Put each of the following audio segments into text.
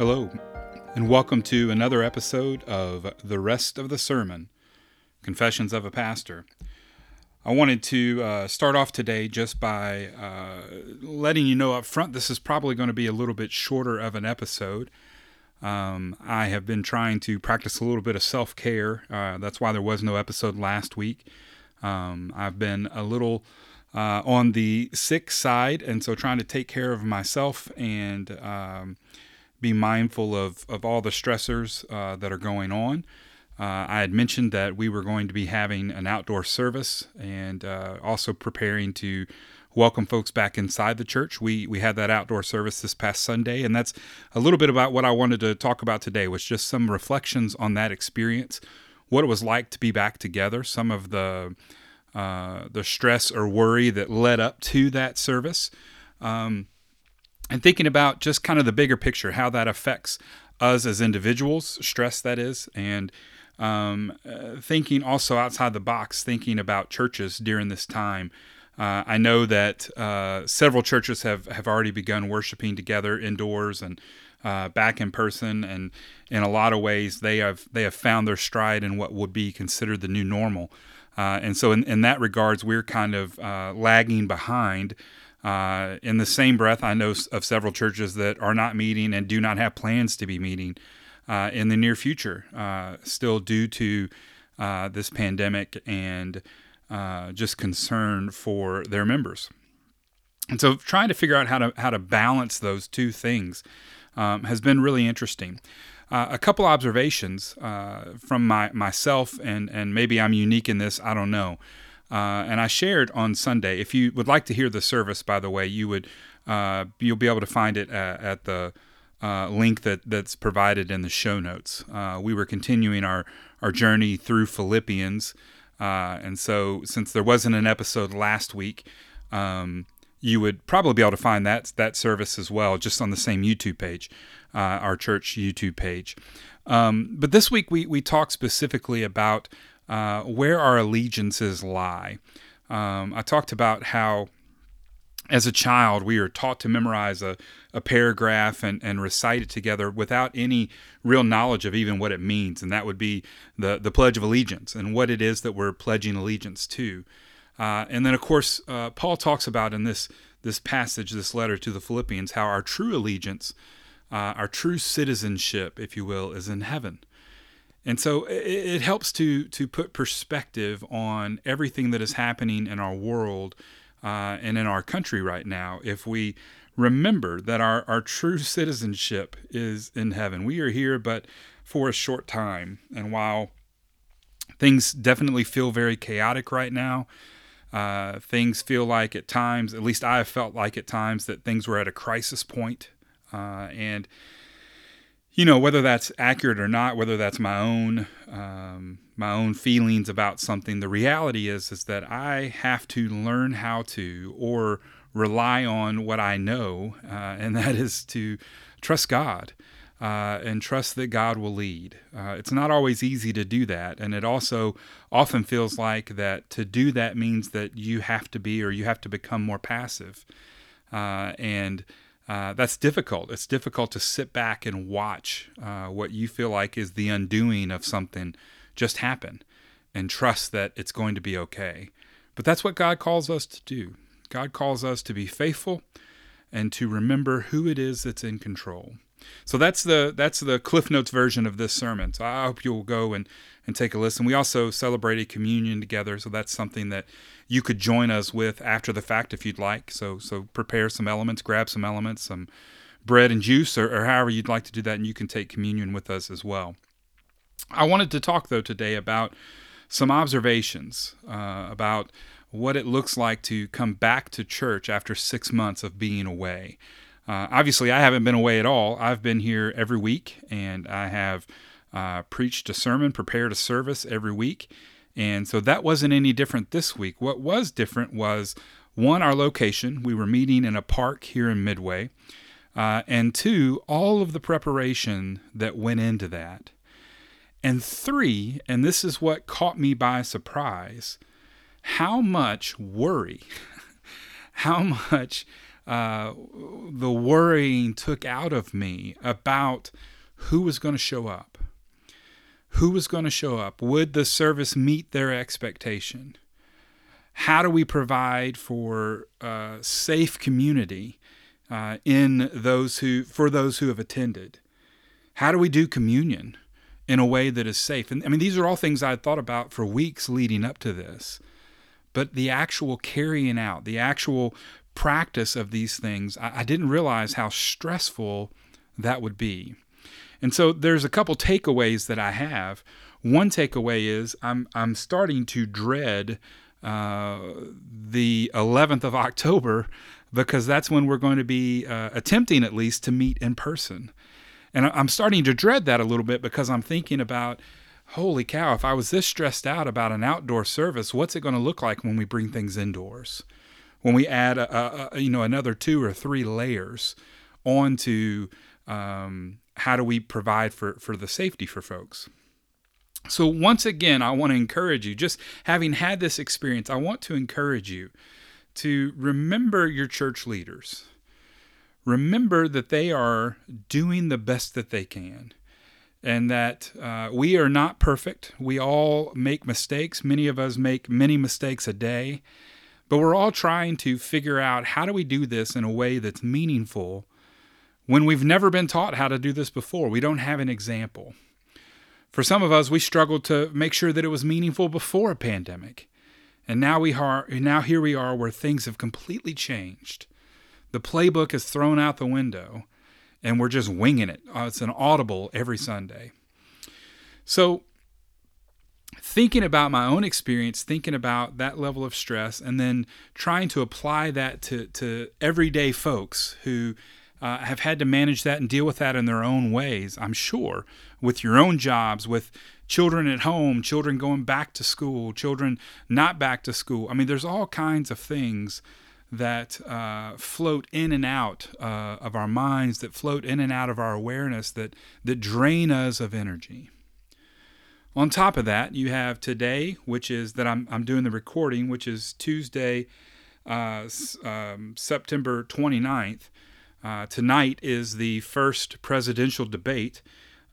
Hello, and welcome to another episode of The Rest of the Sermon Confessions of a Pastor. I wanted to uh, start off today just by uh, letting you know up front this is probably going to be a little bit shorter of an episode. Um, I have been trying to practice a little bit of self care. Uh, that's why there was no episode last week. Um, I've been a little uh, on the sick side, and so trying to take care of myself and um, be mindful of, of all the stressors uh, that are going on. Uh, I had mentioned that we were going to be having an outdoor service and uh, also preparing to welcome folks back inside the church. We we had that outdoor service this past Sunday, and that's a little bit about what I wanted to talk about today. Was just some reflections on that experience, what it was like to be back together, some of the uh, the stress or worry that led up to that service. Um, and thinking about just kind of the bigger picture, how that affects us as individuals, stress that is, and um, uh, thinking also outside the box, thinking about churches during this time. Uh, I know that uh, several churches have, have already begun worshiping together indoors and uh, back in person, and in a lot of ways they have they have found their stride in what would be considered the new normal. Uh, and so, in, in that regards, we're kind of uh, lagging behind. Uh, in the same breath, I know of several churches that are not meeting and do not have plans to be meeting uh, in the near future, uh, still due to uh, this pandemic and uh, just concern for their members. And so, trying to figure out how to how to balance those two things um, has been really interesting. Uh, a couple observations from my myself, and and maybe I'm unique in this. I don't know. Uh, and I shared on Sunday. If you would like to hear the service, by the way, you would uh, you'll be able to find it at, at the uh, link that that's provided in the show notes. Uh, we were continuing our our journey through Philippians, uh, and so since there wasn't an episode last week. Um, you would probably be able to find that that service as well, just on the same YouTube page, uh, our church YouTube page. Um, but this week we we talked specifically about uh, where our allegiances lie. Um, I talked about how, as a child, we are taught to memorize a, a paragraph and, and recite it together without any real knowledge of even what it means. And that would be the, the Pledge of Allegiance and what it is that we're pledging allegiance to. Uh, and then, of course, uh, Paul talks about in this, this passage, this letter to the Philippians, how our true allegiance, uh, our true citizenship, if you will, is in heaven. And so it, it, helps to to put perspective on everything that is happening in our world uh, and in our country right now. If we remember that our, our true citizenship is in heaven, we are here but for a short time. And while things definitely feel very chaotic right now, uh, things feel like at times, at least I have felt like at times, that things were at a crisis point. Uh, and you know whether that's accurate or not whether that's my own um, my own feelings about something the reality is is that i have to learn how to or rely on what i know uh, and that is to trust god uh, and trust that god will lead. Uh, it's not always easy to do that and it also often feels like that to do that means that you have to be or you have to become more passive uh, and uh, that's difficult. It's difficult to sit back and watch uh, what you feel like is the undoing of something just happen and trust that it's going to be okay. But that's what God calls us to do. God calls us to be faithful and to remember who it is that's in control. So that's the that's the Cliff Notes version of this sermon. So I hope you'll go and and take a listen. We also celebrated communion together, so that's something that you could join us with after the fact if you'd like. So so prepare some elements, grab some elements, some bread and juice, or, or however you'd like to do that, and you can take communion with us as well. I wanted to talk though today about some observations uh, about what it looks like to come back to church after six months of being away. Uh, obviously, I haven't been away at all. I've been here every week, and I have uh, preached a sermon, prepared a service every week. And so that wasn't any different this week. What was different was one, our location. We were meeting in a park here in Midway. Uh, and two, all of the preparation that went into that. And three, and this is what caught me by surprise, how much worry, how much uh, the worrying took out of me about who was going to show up. Who was going to show up? Would the service meet their expectation? How do we provide for a safe community uh, in those who for those who have attended? How do we do communion in a way that is safe? And I mean, these are all things I had thought about for weeks leading up to this. But the actual carrying out, the actual practice of these things, I, I didn't realize how stressful that would be. And so there's a couple takeaways that I have. One takeaway is I'm I'm starting to dread uh, the 11th of October because that's when we're going to be uh, attempting at least to meet in person. And I'm starting to dread that a little bit because I'm thinking about, holy cow, if I was this stressed out about an outdoor service, what's it going to look like when we bring things indoors? When we add, a, a, you know, another two or three layers onto um, how do we provide for, for the safety for folks? So, once again, I want to encourage you, just having had this experience, I want to encourage you to remember your church leaders. Remember that they are doing the best that they can and that uh, we are not perfect. We all make mistakes. Many of us make many mistakes a day, but we're all trying to figure out how do we do this in a way that's meaningful when we've never been taught how to do this before. We don't have an example. For some of us, we struggled to make sure that it was meaningful before a pandemic. And now we are now here we are where things have completely changed. The playbook is thrown out the window and we're just winging it. Uh, it's an audible every Sunday. So thinking about my own experience, thinking about that level of stress, and then trying to apply that to, to everyday folks who uh, have had to manage that and deal with that in their own ways, I'm sure, with your own jobs, with children at home, children going back to school, children not back to school. I mean, there's all kinds of things that uh, float in and out uh, of our minds, that float in and out of our awareness, that, that drain us of energy. On top of that, you have today, which is that I'm, I'm doing the recording, which is Tuesday, uh, um, September 29th. Uh, tonight is the first presidential debate.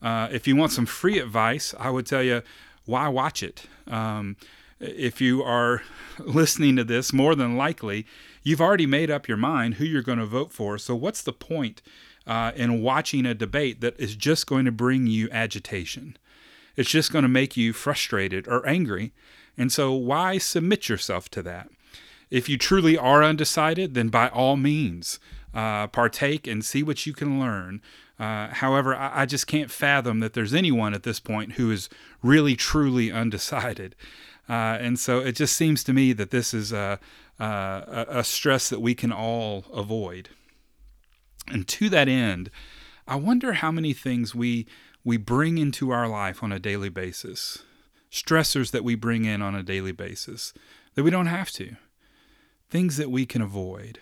Uh, if you want some free advice, I would tell you why watch it. Um, if you are listening to this, more than likely, you've already made up your mind who you're going to vote for. So, what's the point uh, in watching a debate that is just going to bring you agitation? It's just going to make you frustrated or angry. And so, why submit yourself to that? If you truly are undecided, then by all means, uh, partake and see what you can learn. Uh, however, I, I, just can't fathom that there's anyone at this point who is really truly undecided. Uh, and so it just seems to me that this is a, a, a stress that we can all avoid. And to that end, I wonder how many things we we bring into our life on a daily basis, stressors that we bring in on a daily basis that we don't have to, things that we can avoid.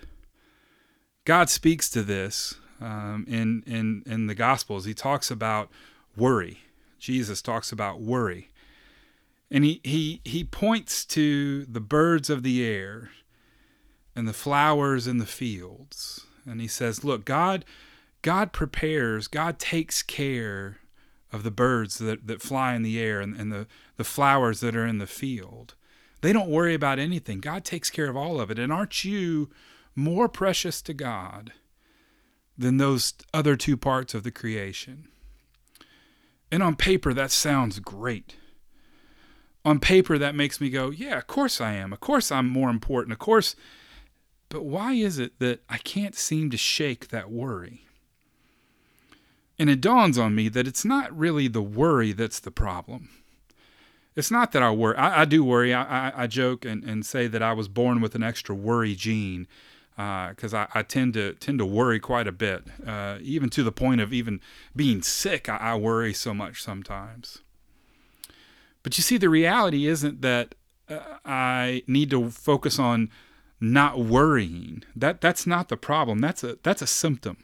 God speaks to this um, in in in the Gospels. He talks about worry. Jesus talks about worry, and he he he points to the birds of the air and the flowers in the fields, and he says, "Look, God." God prepares, God takes care of the birds that, that fly in the air and, and the, the flowers that are in the field. They don't worry about anything. God takes care of all of it. And aren't you more precious to God than those other two parts of the creation. And on paper, that sounds great. On paper, that makes me go, yeah, of course I am. Of course I'm more important. Of course. But why is it that I can't seem to shake that worry? And it dawns on me that it's not really the worry that's the problem. It's not that I worry. I, I do worry. I, I, I joke and, and say that I was born with an extra worry gene because uh, I, I, tend to tend to worry quite a bit, uh, even to the point of even being sick. I, I, worry so much sometimes. But you see, the reality isn't that uh, I need to focus on not worrying. That that's not the problem. That's a that's a symptom.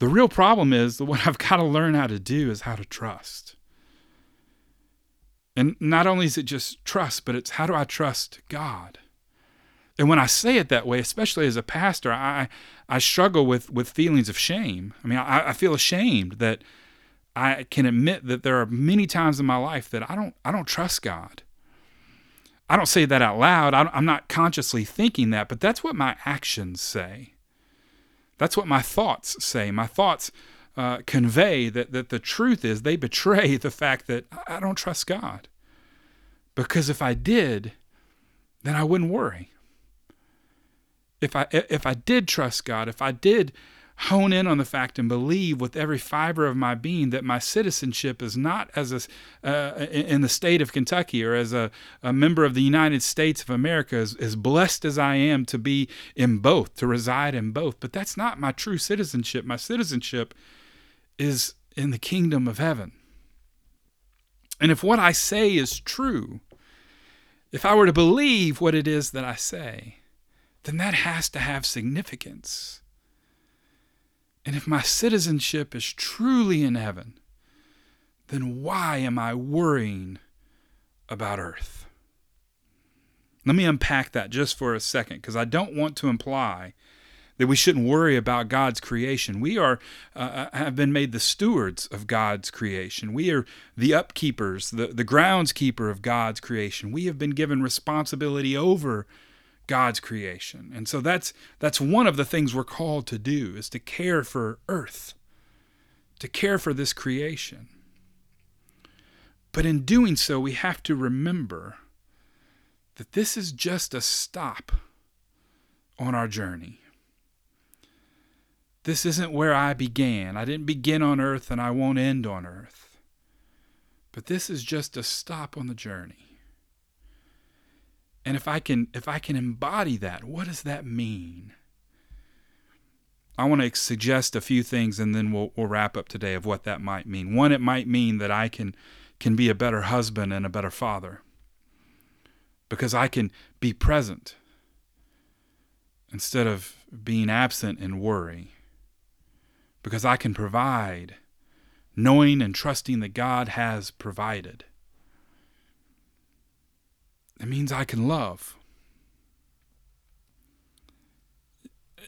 The real problem is that what I've got to learn how to do is how to trust. And not only is it just trust, but it's how do I trust God? And when I say it that way, especially as a pastor, I I struggle with with feelings of shame. I mean, I, I feel ashamed that I can admit that there are many times in my life that I don't I don't trust God. I don't say that out loud. I'm not consciously thinking that, but that's what my actions say. That's what my thoughts say. My thoughts uh, convey that, that the truth is they betray the fact that I don't trust God. Because if I did, then I wouldn't worry. If I if I did trust God, if I did hone in on the fact and believe with every fiber of my being that my citizenship is not as a uh, in the state of Kentucky or as a, a member of the United States of America as, as blessed as I am to be in both to reside in both. But that's not my true citizenship. My citizenship is in the kingdom of heaven. And if what I say is true if I were to believe what it is that I say then that has to have significance and if my citizenship is truly in heaven, then why am I worrying about earth? Let me unpack that just for a second because I don't want to imply that we shouldn't worry about God's creation. We are uh, uh have been made the stewards of God's creation. We are the upkeepers, the, the groundskeeper of God's creation. We have been given responsibility over God's creation. And so that's that's one of the things we're called to do is to care for earth, to care for this creation. But in doing so, we have to remember that this is just a stop on our journey. This isn't where I began. I didn't begin on earth and I won't end on earth. But this is just a stop on the journey. And if I can if I can embody that, what does that mean? I want to suggest a few things and then we'll, we'll wrap up today of what that might mean. One, it might mean that I can can be a better husband and a better father because I can be present instead of being absent in worry because I can provide knowing and trusting that God has provided. It means I can love.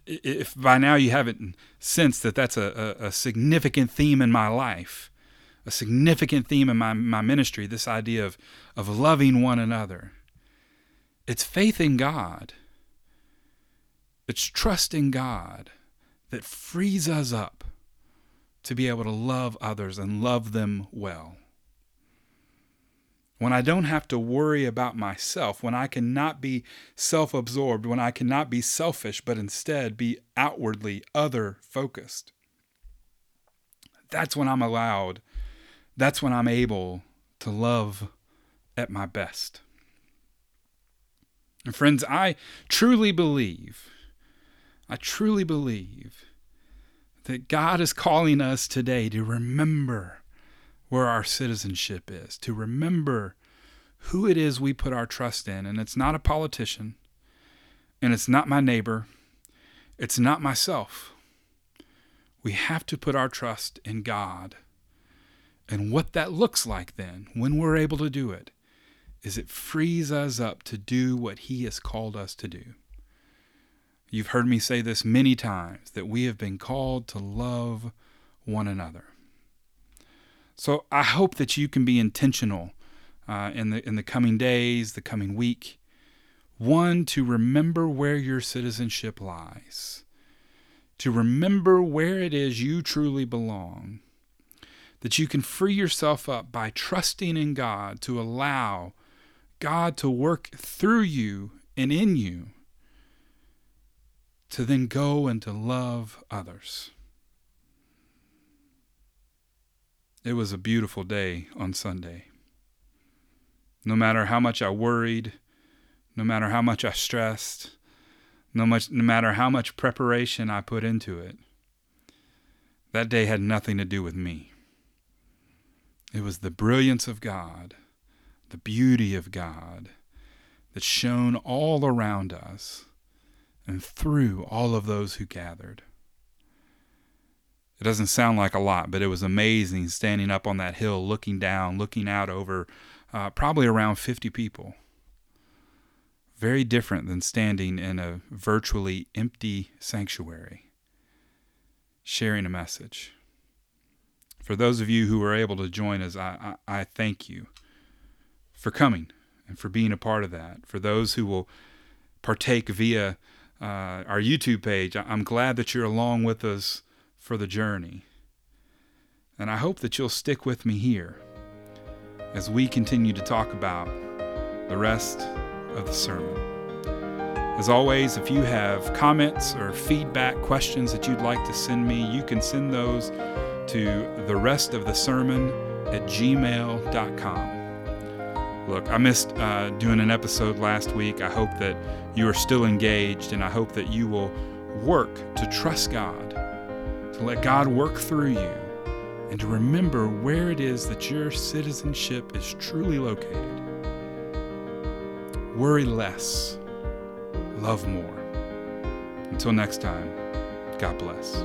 If by now you haven't sensed that that's a, a, a significant theme in my life, a significant theme in my, my ministry, this idea of, of loving one another, it's faith in God, it's trust in God that frees us up to be able to love others and love them well when I don't have to worry about myself, when I cannot be self absorbed, when I cannot be selfish, but instead be outwardly other focused. That's when I'm allowed, that's when I'm able to love at my best. And friends, I truly believe, I truly believe that God is calling us today to remember where our citizenship is, to remember who it is we put our trust in. And it's not a politician, and it's not my neighbor, it's not myself. We have to put our trust in God. And what that looks like then, when we're able to do it, is it frees us up to do what He has called us to do. You've heard me say this many times that we have been called to love one another. So I hope that you can be intentional uh, in the in the coming days, the coming week. One to remember where your citizenship lies, to remember where it is you truly belong, that you can free yourself up by trusting in God to allow God to work through you and in you to then go and to love others. It was a beautiful day on Sunday. No matter how much I worried, no matter how much I stressed, no much no matter how much preparation I put into it, that day had nothing to do with me. It was the brilliance of God, the beauty of God that shone all around us and through all of those who gathered. It doesn't sound like a lot, but it was amazing standing up on that hill, looking down, looking out over uh, probably around 50 people. very different than standing in a virtually empty sanctuary sharing a message. For those of you who were able to join us, I, I, I thank you for coming and for being a part of that. For those who will partake via uh, our YouTube page, I'm glad that you're along with us for the journey. And I hope that you'll stick with me here as we continue to talk about the rest of the sermon. As always, if you have comments or feedback, questions that you'd like to send me, you can send those to the rest of the sermon at gmail.com. Look, I missed uh, doing an episode last week. I hope that you are still engaged, and I hope that you will work to trust God, to let God work through you, and to remember where it is that your citizenship is truly located. Worry less, love more. Until next time, God bless.